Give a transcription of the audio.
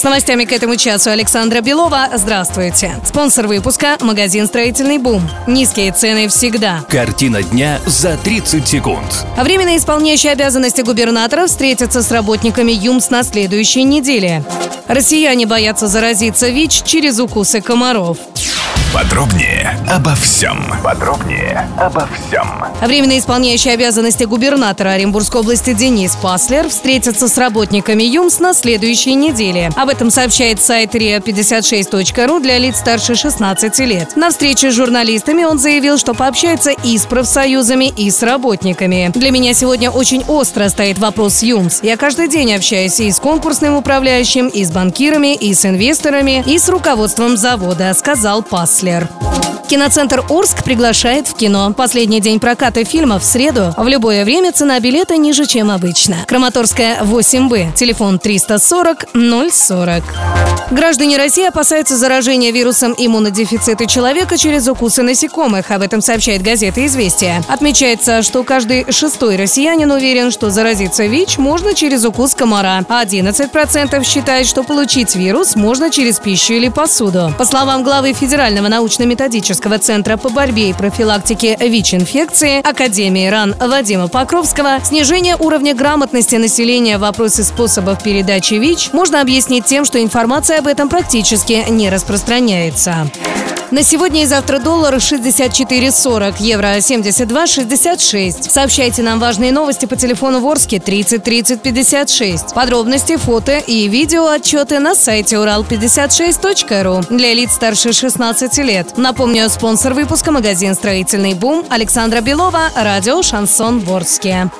С новостями к этому часу Александра Белова. Здравствуйте. Спонсор выпуска – магазин «Строительный бум». Низкие цены всегда. Картина дня за 30 секунд. А временно исполняющий обязанности губернатора встретится с работниками ЮМС на следующей неделе. Россияне боятся заразиться ВИЧ через укусы комаров. Подробнее обо всем. Подробнее обо всем. Временно исполняющий обязанности губернатора Оренбургской области Денис Паслер встретится с работниками ЮМС на следующей неделе. Об этом сообщает сайт ria56.ru для лиц старше 16 лет. На встрече с журналистами он заявил, что пообщается и с профсоюзами, и с работниками. Для меня сегодня очень остро стоит вопрос ЮМС. Я каждый день общаюсь и с конкурсным управляющим, и с банкирами, и с инвесторами, и с руководством завода, сказал Паслер. Кеслер. Киноцентр Орск приглашает в кино. Последний день проката фильма в среду. В любое время цена билета ниже, чем обычно. Краматорская 8Б. Телефон 340 040. Граждане России опасаются заражения вирусом иммунодефицита человека через укусы насекомых. Об этом сообщает газета «Известия». Отмечается, что каждый шестой россиянин уверен, что заразиться ВИЧ можно через укус комара, а 11% считает, что получить вирус можно через пищу или посуду. По словам главы Федерального научно-методического центра по борьбе и профилактике ВИЧ-инфекции Академии РАН Вадима Покровского, снижение уровня грамотности населения в вопросе способов передачи ВИЧ можно объяснить тем, что информация об этом практически не распространяется. На сегодня и завтра доллар 64,40, евро 72,66. Сообщайте нам важные новости по телефону Ворске 30 30 56. Подробности, фото и видео отчеты на сайте урал56.ру для лиц старше 16 лет. Напомню, спонсор выпуска магазин «Строительный бум» Александра Белова, радио «Шансон Ворске».